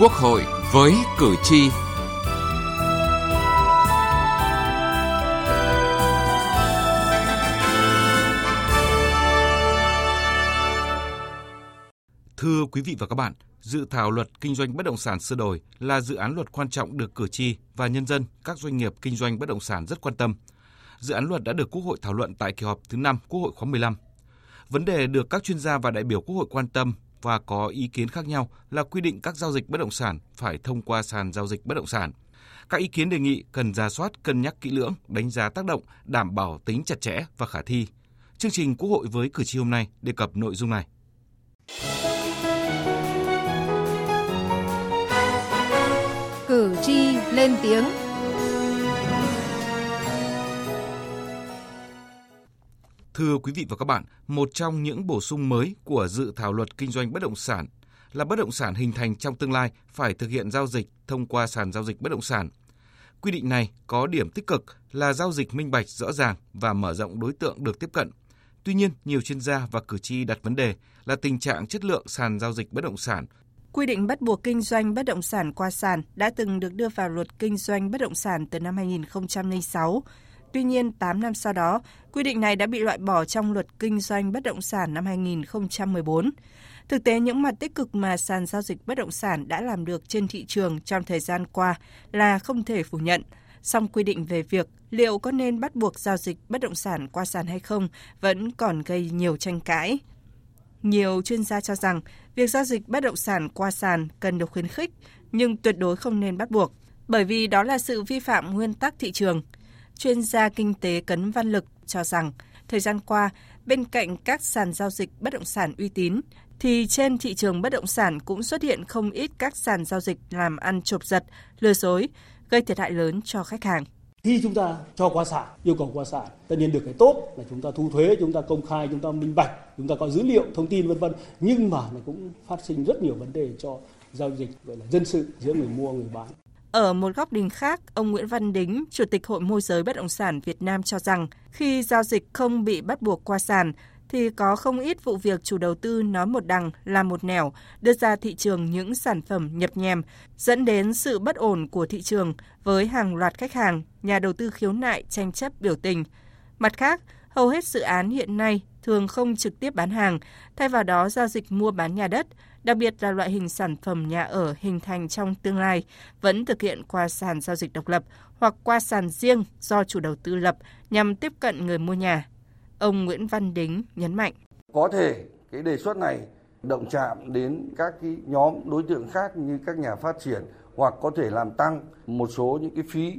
Quốc hội với cử tri. Thưa quý vị và các bạn, dự thảo luật kinh doanh bất động sản sửa đổi là dự án luật quan trọng được cử tri và nhân dân các doanh nghiệp kinh doanh bất động sản rất quan tâm. Dự án luật đã được Quốc hội thảo luận tại kỳ họp thứ 5 Quốc hội khóa 15. Vấn đề được các chuyên gia và đại biểu Quốc hội quan tâm và có ý kiến khác nhau là quy định các giao dịch bất động sản phải thông qua sàn giao dịch bất động sản. Các ý kiến đề nghị cần ra soát, cân nhắc kỹ lưỡng, đánh giá tác động, đảm bảo tính chặt chẽ và khả thi. Chương trình Quốc hội với cử tri hôm nay đề cập nội dung này. Cử tri lên tiếng Thưa quý vị và các bạn, một trong những bổ sung mới của dự thảo luật kinh doanh bất động sản là bất động sản hình thành trong tương lai phải thực hiện giao dịch thông qua sàn giao dịch bất động sản. Quy định này có điểm tích cực là giao dịch minh bạch rõ ràng và mở rộng đối tượng được tiếp cận. Tuy nhiên, nhiều chuyên gia và cử tri đặt vấn đề là tình trạng chất lượng sàn giao dịch bất động sản Quy định bắt buộc kinh doanh bất động sản qua sàn đã từng được đưa vào luật kinh doanh bất động sản từ năm 2006 Tuy nhiên, 8 năm sau đó, quy định này đã bị loại bỏ trong luật kinh doanh bất động sản năm 2014. Thực tế, những mặt tích cực mà sàn giao dịch bất động sản đã làm được trên thị trường trong thời gian qua là không thể phủ nhận. Song quy định về việc liệu có nên bắt buộc giao dịch bất động sản qua sàn hay không vẫn còn gây nhiều tranh cãi. Nhiều chuyên gia cho rằng việc giao dịch bất động sản qua sàn cần được khuyến khích nhưng tuyệt đối không nên bắt buộc, bởi vì đó là sự vi phạm nguyên tắc thị trường – chuyên gia kinh tế Cấn Văn Lực cho rằng, thời gian qua, bên cạnh các sàn giao dịch bất động sản uy tín, thì trên thị trường bất động sản cũng xuất hiện không ít các sàn giao dịch làm ăn chộp giật, lừa dối, gây thiệt hại lớn cho khách hàng. Khi chúng ta cho qua sản, yêu cầu qua sản, tất nhiên được cái tốt là chúng ta thu thuế, chúng ta công khai, chúng ta minh bạch, chúng ta có dữ liệu, thông tin vân vân. Nhưng mà nó cũng phát sinh rất nhiều vấn đề cho giao dịch gọi là dân sự giữa người mua người bán. Ở một góc nhìn khác, ông Nguyễn Văn Đính, Chủ tịch Hội môi giới bất động sản Việt Nam cho rằng khi giao dịch không bị bắt buộc qua sàn thì có không ít vụ việc chủ đầu tư nói một đằng làm một nẻo, đưa ra thị trường những sản phẩm nhập nhèm, dẫn đến sự bất ổn của thị trường với hàng loạt khách hàng, nhà đầu tư khiếu nại tranh chấp biểu tình. Mặt khác, hầu hết dự án hiện nay thường không trực tiếp bán hàng, thay vào đó giao dịch mua bán nhà đất, đặc biệt là loại hình sản phẩm nhà ở hình thành trong tương lai, vẫn thực hiện qua sàn giao dịch độc lập hoặc qua sàn riêng do chủ đầu tư lập nhằm tiếp cận người mua nhà. Ông Nguyễn Văn Đính nhấn mạnh. Có thể cái đề xuất này động chạm đến các cái nhóm đối tượng khác như các nhà phát triển hoặc có thể làm tăng một số những cái phí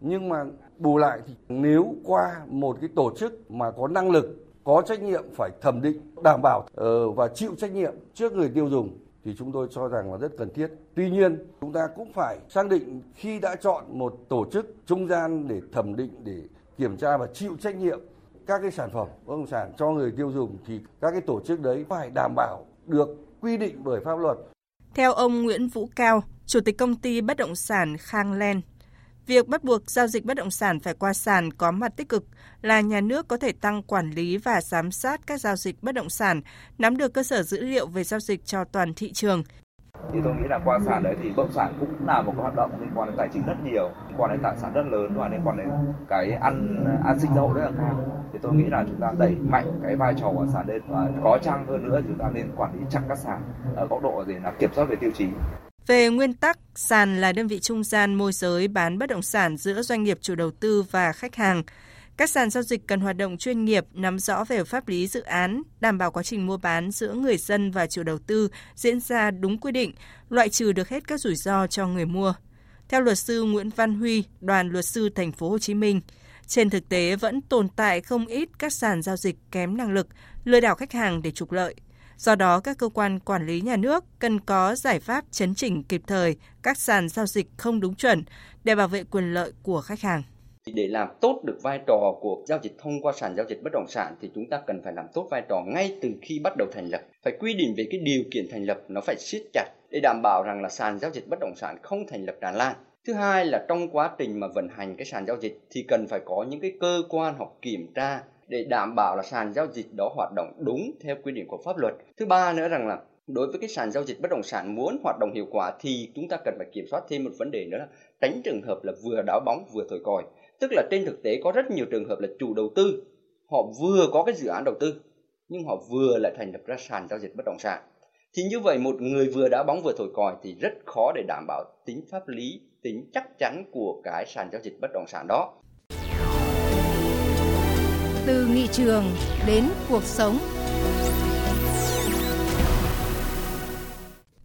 nhưng mà bù lại thì nếu qua một cái tổ chức mà có năng lực có trách nhiệm phải thẩm định đảm bảo ờ, và chịu trách nhiệm trước người tiêu dùng thì chúng tôi cho rằng là rất cần thiết. Tuy nhiên, chúng ta cũng phải xác định khi đã chọn một tổ chức trung gian để thẩm định để kiểm tra và chịu trách nhiệm các cái sản phẩm bất động sản cho người tiêu dùng thì các cái tổ chức đấy phải đảm bảo được quy định bởi pháp luật. Theo ông Nguyễn Vũ Cao, Chủ tịch công ty bất động sản Khang Len, Việc bắt buộc giao dịch bất động sản phải qua sàn có mặt tích cực là nhà nước có thể tăng quản lý và giám sát các giao dịch bất động sản, nắm được cơ sở dữ liệu về giao dịch cho toàn thị trường. Thì tôi nghĩ là qua sàn đấy thì bất động sản cũng là một cái hoạt động liên quan đến tài chính rất nhiều, liên quan đến tài sản rất lớn và liên quan đến cái ăn an sinh xã hội rất là cao. Thì tôi nghĩ là chúng ta đẩy mạnh cái vai trò của sàn lên và có chăng hơn nữa chúng ta nên quản lý chặt các sàn ở góc độ gì là kiểm soát về tiêu chí. Về nguyên tắc, sàn là đơn vị trung gian môi giới bán bất động sản giữa doanh nghiệp chủ đầu tư và khách hàng. Các sàn giao dịch cần hoạt động chuyên nghiệp, nắm rõ về pháp lý dự án, đảm bảo quá trình mua bán giữa người dân và chủ đầu tư diễn ra đúng quy định, loại trừ được hết các rủi ro cho người mua. Theo luật sư Nguyễn Văn Huy, đoàn luật sư thành phố Hồ Chí Minh, trên thực tế vẫn tồn tại không ít các sàn giao dịch kém năng lực, lừa đảo khách hàng để trục lợi. Do đó, các cơ quan quản lý nhà nước cần có giải pháp chấn chỉnh kịp thời các sàn giao dịch không đúng chuẩn để bảo vệ quyền lợi của khách hàng. Để làm tốt được vai trò của giao dịch thông qua sàn giao dịch bất động sản thì chúng ta cần phải làm tốt vai trò ngay từ khi bắt đầu thành lập. Phải quy định về cái điều kiện thành lập nó phải siết chặt để đảm bảo rằng là sàn giao dịch bất động sản không thành lập tràn lan. Thứ hai là trong quá trình mà vận hành cái sàn giao dịch thì cần phải có những cái cơ quan hoặc kiểm tra để đảm bảo là sàn giao dịch đó hoạt động đúng theo quy định của pháp luật. Thứ ba nữa rằng là, đối với cái sàn giao dịch bất động sản muốn hoạt động hiệu quả thì chúng ta cần phải kiểm soát thêm một vấn đề nữa là tránh trường hợp là vừa đá bóng vừa thổi còi. Tức là trên thực tế có rất nhiều trường hợp là chủ đầu tư, họ vừa có cái dự án đầu tư, nhưng họ vừa lại thành lập ra sàn giao dịch bất động sản. Thì như vậy một người vừa đá bóng vừa thổi còi thì rất khó để đảm bảo tính pháp lý, tính chắc chắn của cái sàn giao dịch bất động sản đó từ nghị trường đến cuộc sống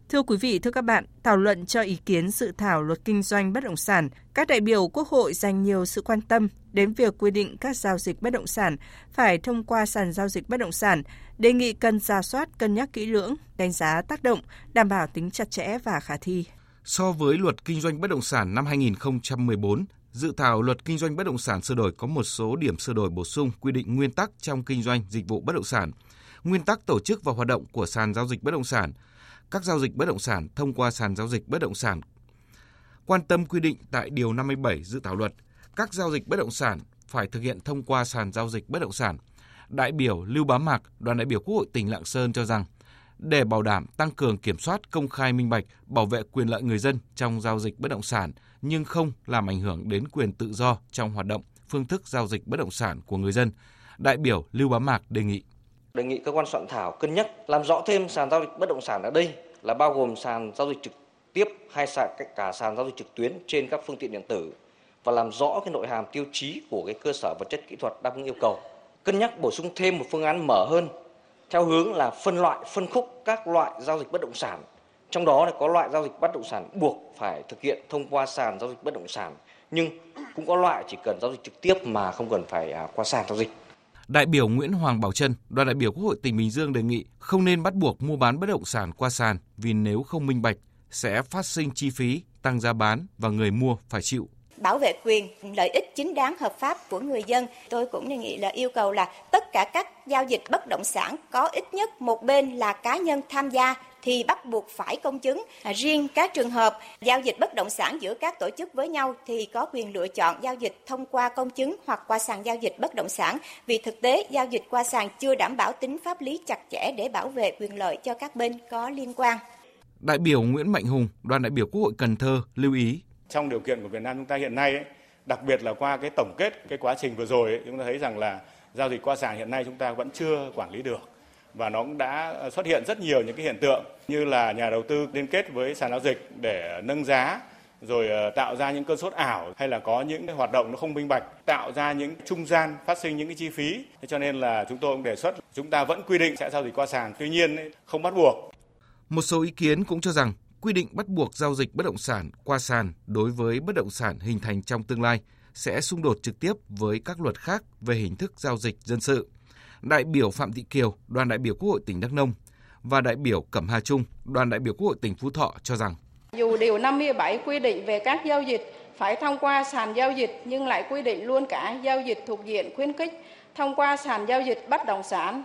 Thưa quý vị, thưa các bạn, thảo luận cho ý kiến dự thảo luật kinh doanh bất động sản, các đại biểu Quốc hội dành nhiều sự quan tâm đến việc quy định các giao dịch bất động sản phải thông qua sàn giao dịch bất động sản, đề nghị cần ra soát cân nhắc kỹ lưỡng, đánh giá tác động, đảm bảo tính chặt chẽ và khả thi. So với luật kinh doanh bất động sản năm 2014, dự thảo luật kinh doanh bất động sản sửa đổi có một số điểm sửa đổi bổ sung quy định nguyên tắc trong kinh doanh dịch vụ bất động sản, nguyên tắc tổ chức và hoạt động của sàn giao dịch bất động sản – các giao dịch bất động sản thông qua sàn giao dịch bất động sản. Quan tâm quy định tại Điều 57 dự thảo luật, các giao dịch bất động sản phải thực hiện thông qua sàn giao dịch bất động sản. Đại biểu Lưu Bá Mạc, đoàn đại biểu Quốc hội tỉnh Lạng Sơn cho rằng, để bảo đảm tăng cường kiểm soát công khai minh bạch, bảo vệ quyền lợi người dân trong giao dịch bất động sản nhưng không làm ảnh hưởng đến quyền tự do trong hoạt động, phương thức giao dịch bất động sản của người dân, đại biểu Lưu Bá Mạc đề nghị đề nghị cơ quan soạn thảo cân nhắc làm rõ thêm sàn giao dịch bất động sản ở đây là bao gồm sàn giao dịch trực tiếp hay cả sàn giao dịch trực tuyến trên các phương tiện điện tử và làm rõ cái nội hàm tiêu chí của cái cơ sở vật chất kỹ thuật đáp ứng yêu cầu. Cân nhắc bổ sung thêm một phương án mở hơn theo hướng là phân loại, phân khúc các loại giao dịch bất động sản. Trong đó có loại giao dịch bất động sản buộc phải thực hiện thông qua sàn giao dịch bất động sản, nhưng cũng có loại chỉ cần giao dịch trực tiếp mà không cần phải à, qua sàn giao dịch. Đại biểu Nguyễn Hoàng Bảo Trân, đoàn đại biểu Quốc hội tỉnh Bình Dương đề nghị không nên bắt buộc mua bán bất động sản qua sàn vì nếu không minh bạch sẽ phát sinh chi phí, tăng giá bán và người mua phải chịu bảo vệ quyền lợi ích chính đáng hợp pháp của người dân tôi cũng đề nghị là yêu cầu là tất cả các giao dịch bất động sản có ít nhất một bên là cá nhân tham gia thì bắt buộc phải công chứng. À, riêng các trường hợp giao dịch bất động sản giữa các tổ chức với nhau thì có quyền lựa chọn giao dịch thông qua công chứng hoặc qua sàn giao dịch bất động sản vì thực tế giao dịch qua sàn chưa đảm bảo tính pháp lý chặt chẽ để bảo vệ quyền lợi cho các bên có liên quan. Đại biểu Nguyễn Mạnh Hùng, đoàn đại biểu Quốc hội Cần Thơ lưu ý. Trong điều kiện của Việt Nam chúng ta hiện nay, ấy, đặc biệt là qua cái tổng kết cái quá trình vừa rồi, ấy, chúng ta thấy rằng là giao dịch qua sàn hiện nay chúng ta vẫn chưa quản lý được và nó cũng đã xuất hiện rất nhiều những cái hiện tượng như là nhà đầu tư liên kết với sàn giao dịch để nâng giá, rồi ờ, tạo ra những cơn sốt ảo hay là có những cái hoạt động nó không minh bạch, tạo ra những trung gian phát sinh những cái chi phí. Thế cho nên là chúng tôi cũng đề xuất chúng ta vẫn quy định sẽ giao dịch qua sàn. Tuy nhiên không bắt buộc. Một số ý kiến cũng cho rằng quy định bắt buộc giao dịch bất động sản qua sàn đối với bất động sản hình thành trong tương lai sẽ xung đột trực tiếp với các luật khác về hình thức giao dịch dân sự đại biểu Phạm Thị Kiều, đoàn đại biểu Quốc hội tỉnh Đắk Nông và đại biểu Cẩm Hà Trung, đoàn đại biểu Quốc hội tỉnh Phú Thọ cho rằng dù điều 57 quy định về các giao dịch phải thông qua sàn giao dịch nhưng lại quy định luôn cả giao dịch thuộc diện khuyến khích thông qua sàn giao dịch bất động sản.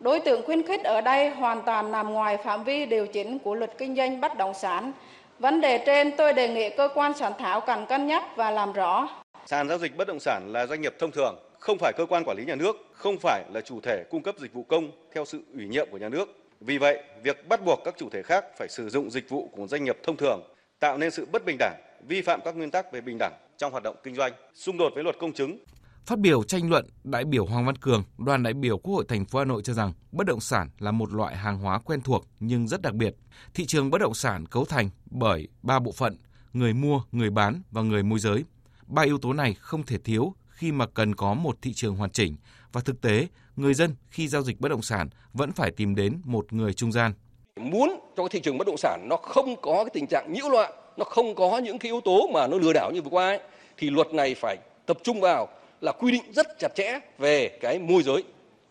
Đối tượng khuyến khích ở đây hoàn toàn nằm ngoài phạm vi điều chỉnh của luật kinh doanh bất động sản. Vấn đề trên tôi đề nghị cơ quan soạn thảo cần cân nhắc và làm rõ. Sàn giao dịch bất động sản là doanh nghiệp thông thường, không phải cơ quan quản lý nhà nước, không phải là chủ thể cung cấp dịch vụ công theo sự ủy nhiệm của nhà nước. Vì vậy, việc bắt buộc các chủ thể khác phải sử dụng dịch vụ của doanh nghiệp thông thường tạo nên sự bất bình đẳng, vi phạm các nguyên tắc về bình đẳng trong hoạt động kinh doanh, xung đột với luật công chứng. Phát biểu tranh luận, đại biểu Hoàng Văn Cường, đoàn đại biểu Quốc hội thành phố Hà Nội cho rằng bất động sản là một loại hàng hóa quen thuộc nhưng rất đặc biệt. Thị trường bất động sản cấu thành bởi ba bộ phận: người mua, người bán và người môi giới. Ba yếu tố này không thể thiếu khi mà cần có một thị trường hoàn chỉnh. Và thực tế, người dân khi giao dịch bất động sản vẫn phải tìm đến một người trung gian. Muốn cho cái thị trường bất động sản nó không có cái tình trạng nhiễu loạn, nó không có những cái yếu tố mà nó lừa đảo như vừa qua ấy, thì luật này phải tập trung vào là quy định rất chặt chẽ về cái môi giới.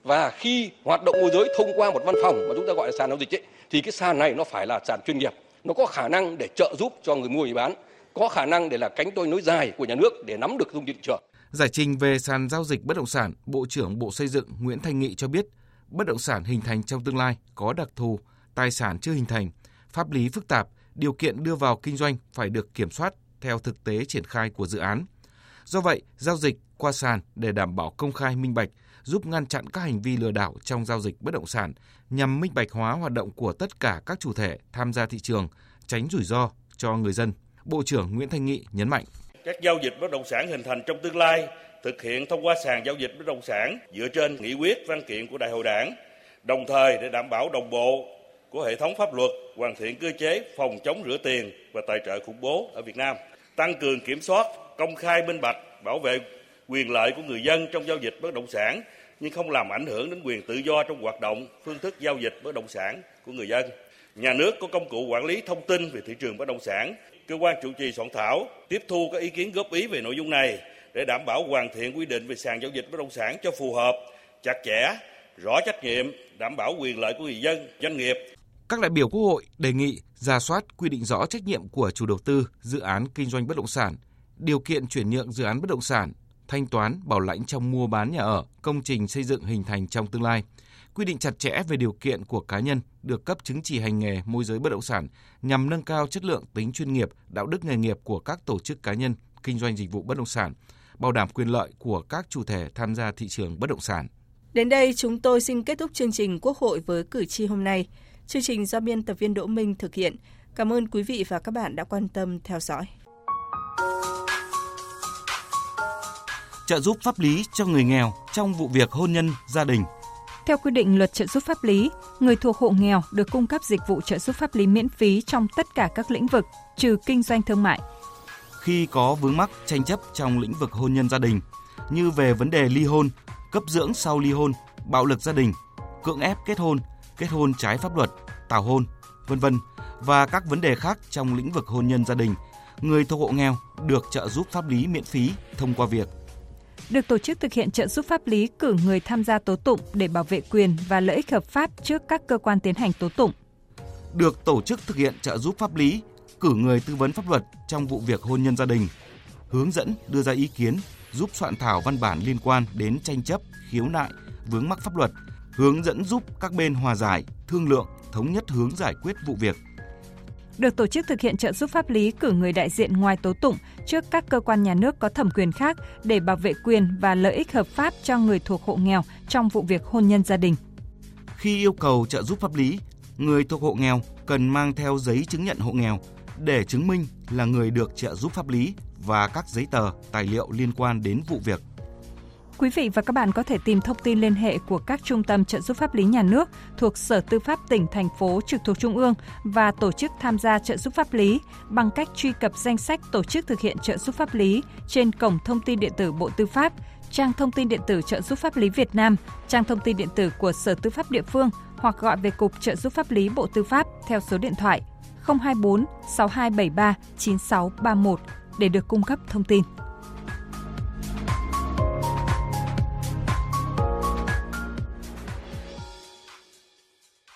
Và khi hoạt động môi giới thông qua một văn phòng mà chúng ta gọi là sàn giao dịch ấy, thì cái sàn này nó phải là sàn chuyên nghiệp. Nó có khả năng để trợ giúp cho người mua người bán có khả năng để là cánh tôi nối dài của nhà nước để nắm được dung thị trường. Giải trình về sàn giao dịch bất động sản, Bộ trưởng Bộ Xây dựng Nguyễn Thanh Nghị cho biết, bất động sản hình thành trong tương lai có đặc thù, tài sản chưa hình thành, pháp lý phức tạp, điều kiện đưa vào kinh doanh phải được kiểm soát theo thực tế triển khai của dự án. Do vậy, giao dịch qua sàn để đảm bảo công khai minh bạch, giúp ngăn chặn các hành vi lừa đảo trong giao dịch bất động sản nhằm minh bạch hóa hoạt động của tất cả các chủ thể tham gia thị trường, tránh rủi ro cho người dân. Bộ trưởng Nguyễn Thanh Nghị nhấn mạnh. Các giao dịch bất động sản hình thành trong tương lai thực hiện thông qua sàn giao dịch bất động sản dựa trên nghị quyết văn kiện của Đại hội Đảng, đồng thời để đảm bảo đồng bộ của hệ thống pháp luật, hoàn thiện cơ chế phòng chống rửa tiền và tài trợ khủng bố ở Việt Nam, tăng cường kiểm soát, công khai minh bạch, bảo vệ quyền lợi của người dân trong giao dịch bất động sản nhưng không làm ảnh hưởng đến quyền tự do trong hoạt động, phương thức giao dịch bất động sản của người dân. Nhà nước có công cụ quản lý thông tin về thị trường bất động sản. Cơ quan chủ trì soạn thảo tiếp thu các ý kiến góp ý về nội dung này để đảm bảo hoàn thiện quy định về sàn giao dịch bất động sản cho phù hợp, chặt chẽ, rõ trách nhiệm, đảm bảo quyền lợi của người dân, doanh nghiệp. Các đại biểu Quốc hội đề nghị ra soát quy định rõ trách nhiệm của chủ đầu tư dự án kinh doanh bất động sản, điều kiện chuyển nhượng dự án bất động sản, thanh toán, bảo lãnh trong mua bán nhà ở, công trình xây dựng hình thành trong tương lai, quy định chặt chẽ về điều kiện của cá nhân được cấp chứng chỉ hành nghề môi giới bất động sản nhằm nâng cao chất lượng tính chuyên nghiệp, đạo đức nghề nghiệp của các tổ chức cá nhân kinh doanh dịch vụ bất động sản, bảo đảm quyền lợi của các chủ thể tham gia thị trường bất động sản. Đến đây chúng tôi xin kết thúc chương trình Quốc hội với cử tri hôm nay. Chương trình do biên tập viên Đỗ Minh thực hiện. Cảm ơn quý vị và các bạn đã quan tâm theo dõi. Trợ giúp pháp lý cho người nghèo trong vụ việc hôn nhân gia đình. Theo quy định luật trợ giúp pháp lý, người thuộc hộ nghèo được cung cấp dịch vụ trợ giúp pháp lý miễn phí trong tất cả các lĩnh vực, trừ kinh doanh thương mại. Khi có vướng mắc tranh chấp trong lĩnh vực hôn nhân gia đình, như về vấn đề ly hôn, cấp dưỡng sau ly hôn, bạo lực gia đình, cưỡng ép kết hôn, kết hôn trái pháp luật, tảo hôn, vân vân và các vấn đề khác trong lĩnh vực hôn nhân gia đình, người thuộc hộ nghèo được trợ giúp pháp lý miễn phí thông qua việc được tổ chức thực hiện trợ giúp pháp lý cử người tham gia tố tụng để bảo vệ quyền và lợi ích hợp pháp trước các cơ quan tiến hành tố tụng. Được tổ chức thực hiện trợ giúp pháp lý, cử người tư vấn pháp luật trong vụ việc hôn nhân gia đình, hướng dẫn đưa ra ý kiến, giúp soạn thảo văn bản liên quan đến tranh chấp, khiếu nại, vướng mắc pháp luật, hướng dẫn giúp các bên hòa giải, thương lượng, thống nhất hướng giải quyết vụ việc được tổ chức thực hiện trợ giúp pháp lý cử người đại diện ngoài tố tụng trước các cơ quan nhà nước có thẩm quyền khác để bảo vệ quyền và lợi ích hợp pháp cho người thuộc hộ nghèo trong vụ việc hôn nhân gia đình. Khi yêu cầu trợ giúp pháp lý, người thuộc hộ nghèo cần mang theo giấy chứng nhận hộ nghèo để chứng minh là người được trợ giúp pháp lý và các giấy tờ, tài liệu liên quan đến vụ việc Quý vị và các bạn có thể tìm thông tin liên hệ của các trung tâm trợ giúp pháp lý nhà nước thuộc Sở Tư pháp tỉnh, thành phố trực thuộc Trung ương và tổ chức tham gia trợ giúp pháp lý bằng cách truy cập danh sách tổ chức thực hiện trợ giúp pháp lý trên cổng thông tin điện tử Bộ Tư pháp, trang thông tin điện tử trợ giúp pháp lý Việt Nam, trang thông tin điện tử của Sở Tư pháp địa phương hoặc gọi về Cục trợ giúp pháp lý Bộ Tư pháp theo số điện thoại 024 6273 9631 để được cung cấp thông tin.